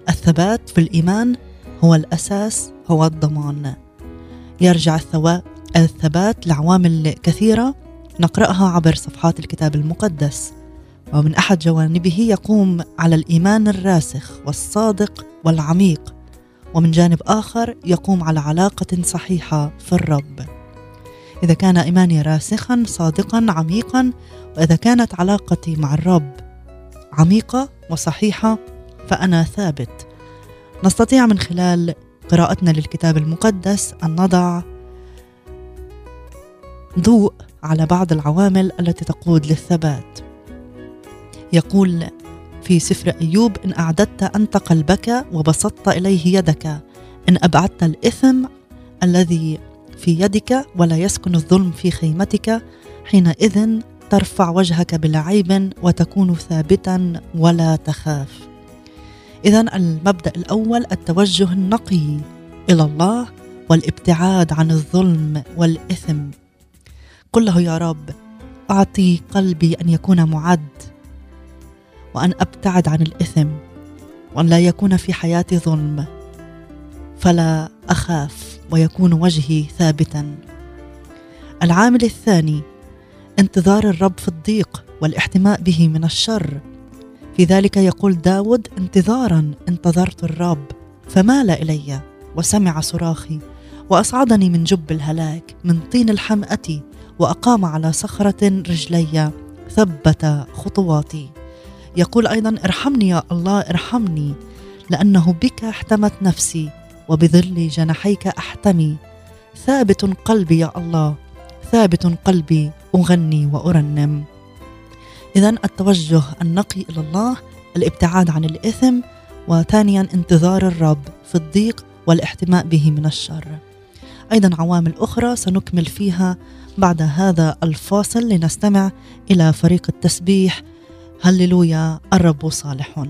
الثبات في الإيمان هو الأساس هو الضمان. يرجع الثبات لعوامل كثيرة نقرأها عبر صفحات الكتاب المقدس. ومن أحد جوانبه يقوم على الإيمان الراسخ والصادق والعميق ومن جانب آخر يقوم على علاقة صحيحة في الرب. إذا كان إيماني راسخا صادقا عميقا وإذا كانت علاقتي مع الرب عميقة وصحيحة فأنا ثابت. نستطيع من خلال قراءتنا للكتاب المقدس أن نضع ضوء على بعض العوامل التي تقود للثبات. يقول في سفر أيوب إن أعددت أنت قلبك وبسطت إليه يدك إن أبعدت الإثم الذي في يدك ولا يسكن الظلم في خيمتك حينئذ ترفع وجهك بلا عيب وتكون ثابتا ولا تخاف. اذا المبدأ الأول التوجه النقي إلى الله والابتعاد عن الظلم والإثم. قل له يا رب أعطي قلبي أن يكون معد وأن أبتعد عن الإثم وأن لا يكون في حياتي ظلم. فلا أخاف ويكون وجهي ثابتا. العامل الثاني انتظار الرب في الضيق والاحتماء به من الشر. في ذلك يقول داود انتظارا انتظرت الرب فمال إلي وسمع صراخي وأصعدني من جب الهلاك من طين الحمأة وأقام على صخرة رجلي ثبت خطواتي. يقول أيضا ارحمني يا الله ارحمني لأنه بك احتمت نفسي وبظل جناحيك أحتمي. ثابت قلبي يا الله ثابت قلبي أغني وأرنم. إذا التوجه النقي إلى الله الابتعاد عن الإثم وثانيا انتظار الرب في الضيق والاحتماء به من الشر. أيضا عوامل أخرى سنكمل فيها بعد هذا الفاصل لنستمع إلى فريق التسبيح هللويا الرب صالح.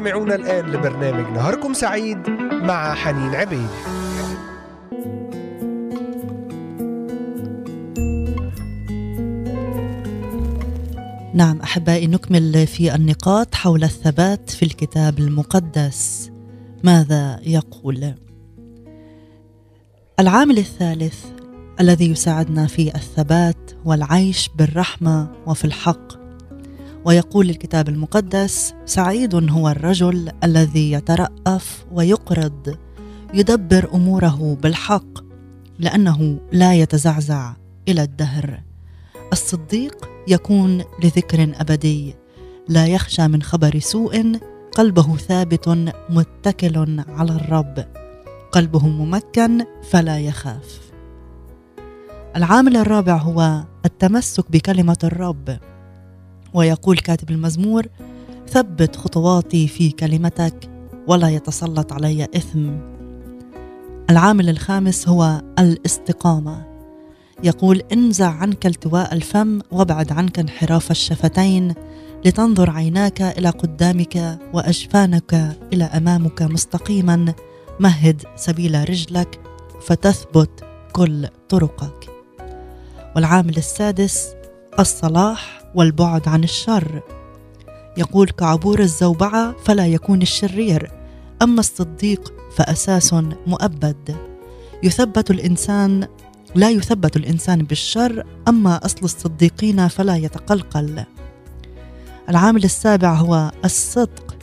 تستمعون الآن لبرنامج نهاركم سعيد مع حنين عبيد. نعم أحبائي نكمل في النقاط حول الثبات في الكتاب المقدس. ماذا يقول؟ العامل الثالث الذي يساعدنا في الثبات والعيش بالرحمة وفي الحق. ويقول الكتاب المقدس سعيد هو الرجل الذي يترأف ويقرض يدبر أموره بالحق لأنه لا يتزعزع إلى الدهر. الصديق يكون لذكر أبدي لا يخشى من خبر سوء قلبه ثابت متكل على الرب. قلبه ممكن فلا يخاف. العامل الرابع هو التمسك بكلمة الرب. ويقول كاتب المزمور ثبت خطواتي في كلمتك ولا يتسلط علي إثم. العامل الخامس هو الاستقامة. يقول انزع عنك التواء الفم وابعد عنك انحراف الشفتين لتنظر عيناك إلى قدامك وأجفانك إلى أمامك مستقيما. مهد سبيل رجلك فتثبت كل طرقك. والعامل السادس الصلاح. والبعد عن الشر. يقول كعبور الزوبعة فلا يكون الشرير. أما الصديق فأساس مؤبد. يثبت الإنسان لا يثبت الإنسان بالشر أما أصل الصديقين فلا يتقلقل. العامل السابع هو الصدق.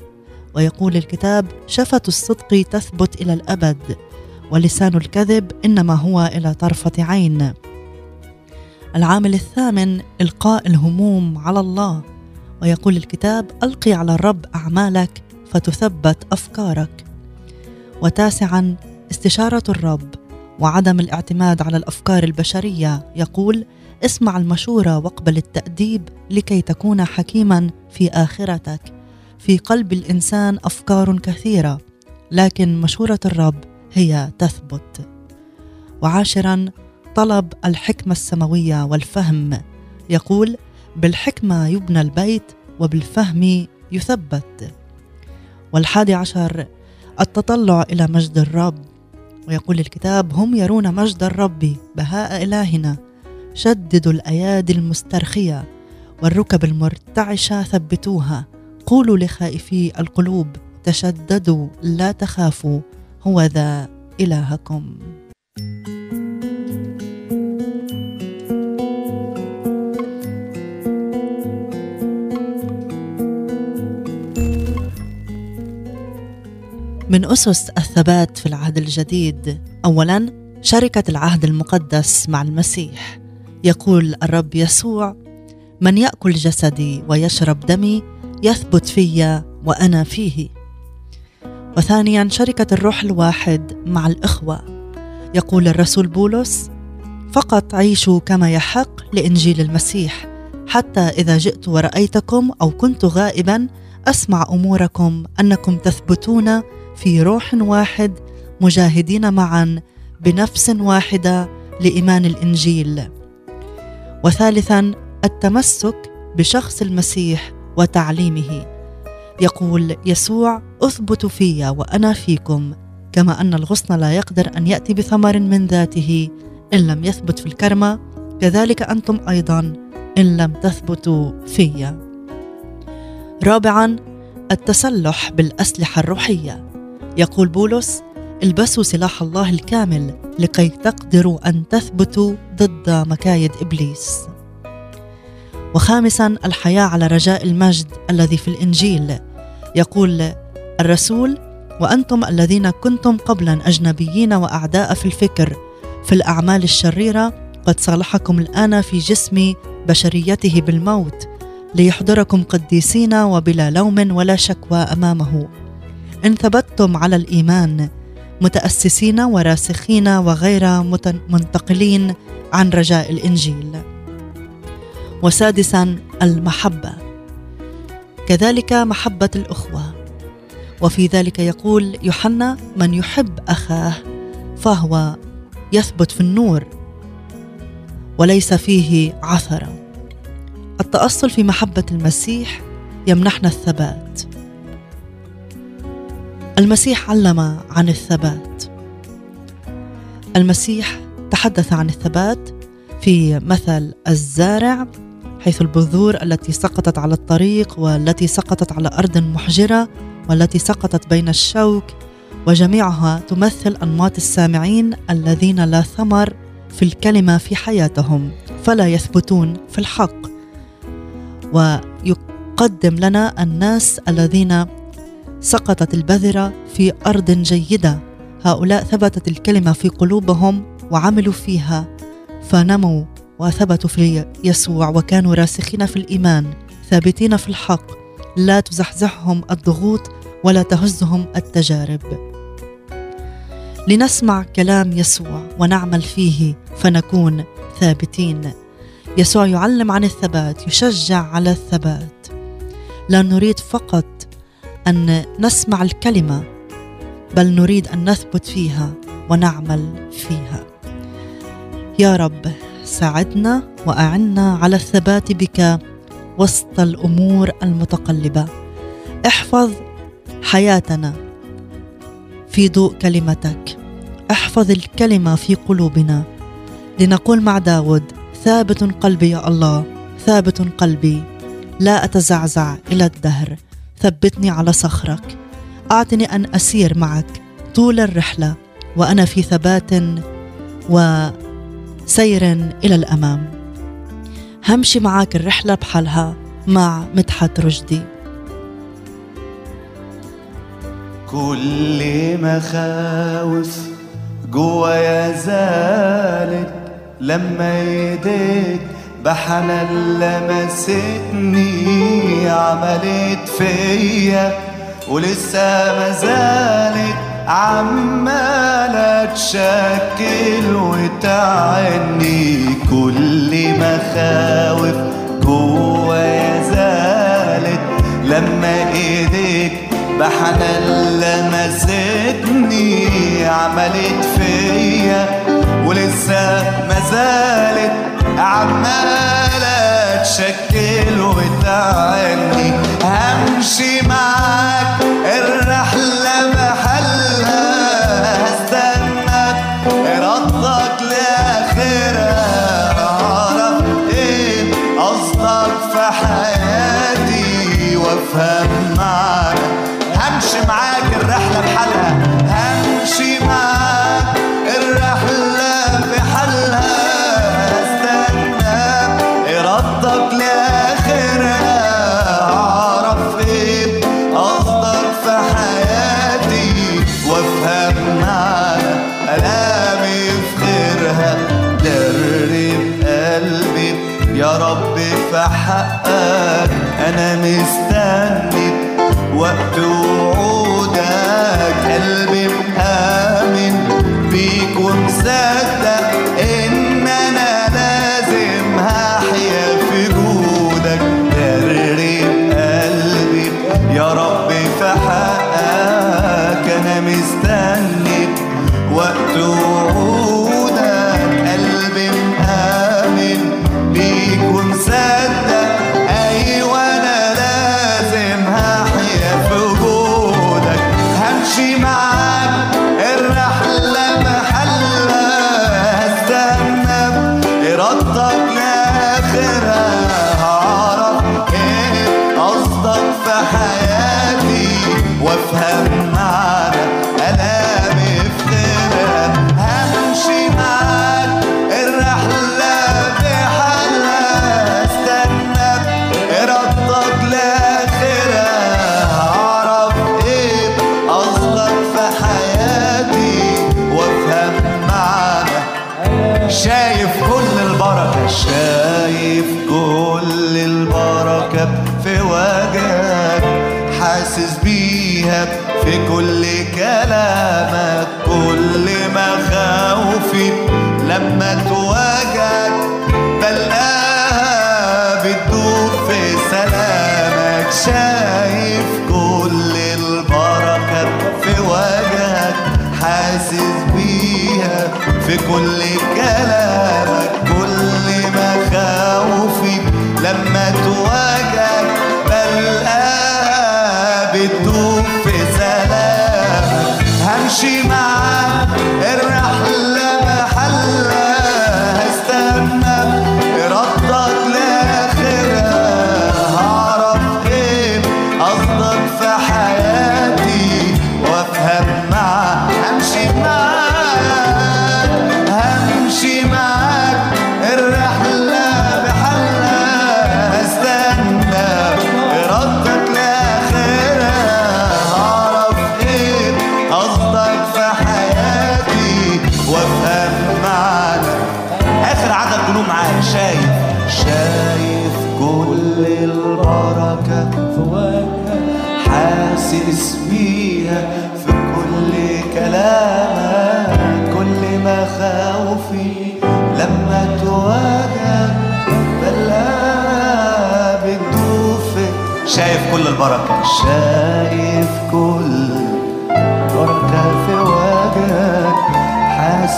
ويقول الكتاب شفة الصدق تثبت إلى الأبد. ولسان الكذب إنما هو إلى طرفة عين. العامل الثامن إلقاء الهموم على الله. ويقول الكتاب ألقي على الرب أعمالك فتثبت أفكارك. وتاسعا استشارة الرب وعدم الاعتماد على الأفكار البشرية. يقول اسمع المشورة واقبل التأديب لكي تكون حكيما في آخرتك. في قلب الإنسان أفكار كثيرة لكن مشورة الرب هي تثبت. وعاشرا طلب الحكمة السماوية والفهم. يقول بالحكمة يبنى البيت وبالفهم يثبت. والحادي عشر التطلع إلى مجد الرب. ويقول الكتاب هم يرون مجد الرب بهاء إلهنا. شددوا الأيادي المسترخية والركب المرتعشة ثبتوها. قولوا لخائفي القلوب تشددوا لا تخافوا هو ذا إلهكم. من أسس الثبات في العهد الجديد. اولا شركة العهد المقدس مع المسيح. يقول الرب يسوع من يأكل جسدي ويشرب دمي يثبت في وأنا فيه. وثانيا شركة الروح الواحد مع الإخوة. يقول الرسول بولس فقط عيشوا كما يحق لإنجيل المسيح حتى إذا جئت ورأيتكم أو كنت غائبا أسمع أموركم أنكم تثبتون في روح واحد مجاهدين معا بنفس واحدة لإيمان الإنجيل. وثالثا التمسك بشخص المسيح وتعليمه. يقول يسوع أثبت في وأنا فيكم كما أن الغصن لا يقدر أن يأتي بثمر من ذاته إن لم يثبت في الكرمة كذلك أنتم أيضا إن لم تثبتوا في. رابعا التسلح بالأسلحة الروحية. يقول بولس البسوا سلاح الله الكامل لكي تقدروا أن تثبتوا ضد مكايد إبليس. وخامسا الحياة على رجاء المجد الذي في الإنجيل. يقول الرسول وأنتم الذين كنتم قبلا أجنبيين وأعداء في الفكر في الأعمال الشريرة قد صالحكم الآن في جسم بشريته بالموت ليحضركم قديسين وبلا لوم ولا شكوى أمامه. إن ثبتتم على الإيمان متأسسين وراسخين وغير منتقلين عن رجاء الإنجيل. وسادسا المحبة. كذلك محبة الأخوة. وفي ذلك يقول يوحنا من يحب أخاه فهو يثبت في النور وليس فيه عثره التأصل في محبة المسيح يمنحنا الثبات. المسيح علم عن الثبات. المسيح تحدث عن الثبات في مثل الزارع حيث البذور التي سقطت على الطريق والتي سقطت على أرض محجرة والتي سقطت بين الشوك وجميعها تمثل أنماط السامعين الذين لا ثمر في الكلمة في حياتهم فلا يثبتون في الحق. ويقدم لنا الناس الذين سقطت البذرة في أرض جيدة. هؤلاء ثبتت الكلمة في قلوبهم وعملوا فيها. فنموا وثبتوا في يسوع وكانوا راسخين في الإيمان ثابتين في الحق. لا تزحزحهم الضغوط ولا تهزهم التجارب. لنسمع كلام يسوع ونعمل فيه فنكون ثابتين. يسوع يعلم عن الثبات يشجع على الثبات. لا نريد فقط أن نسمع الكلمة بل نريد أن نثبت فيها ونعمل فيها. يا رب ساعدنا وأعنا على الثبات بك وسط الأمور المتقلبة. احفظ حياتنا في ضوء كلمتك. احفظ الكلمة في قلوبنا. لنقول مع داود ثابت قلبي يا الله ثابت قلبي لا أتزعزع إلى الدهر. ثبتني على صخرك. أعطني أن أسير معك طول الرحلة وأنا في ثبات وسير إلى الأمام. همشي معك الرحلة بحالها مع مدحت رشدي. كل مخاوف جوايا زالت لما ايديك بحنان لمستني عملت فيا ولسه ما زالت عمالة تشكل وتعني كل مخاوف جوايا زالت. لما إيديك بحنان لمستني عملت فيا ولسه ما زالت عمالة تشكل وتعني همشي معاك في سلامك شايف كل البركة في وجهك حاسس بيها في كل كلامك كل مخاوفي. لما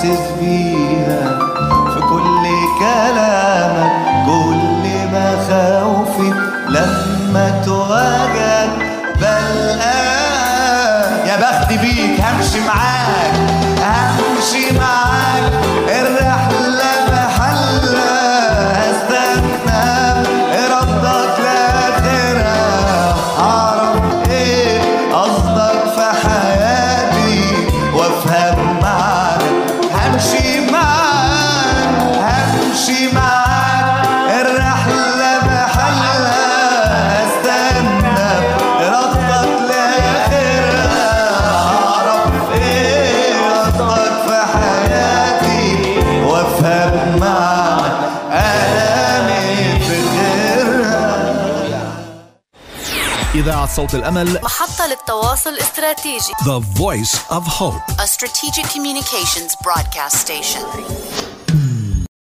is me صوت الأمل محطة للتواصل الاستراتيجي The Voice of Hope A strategic communications broadcast station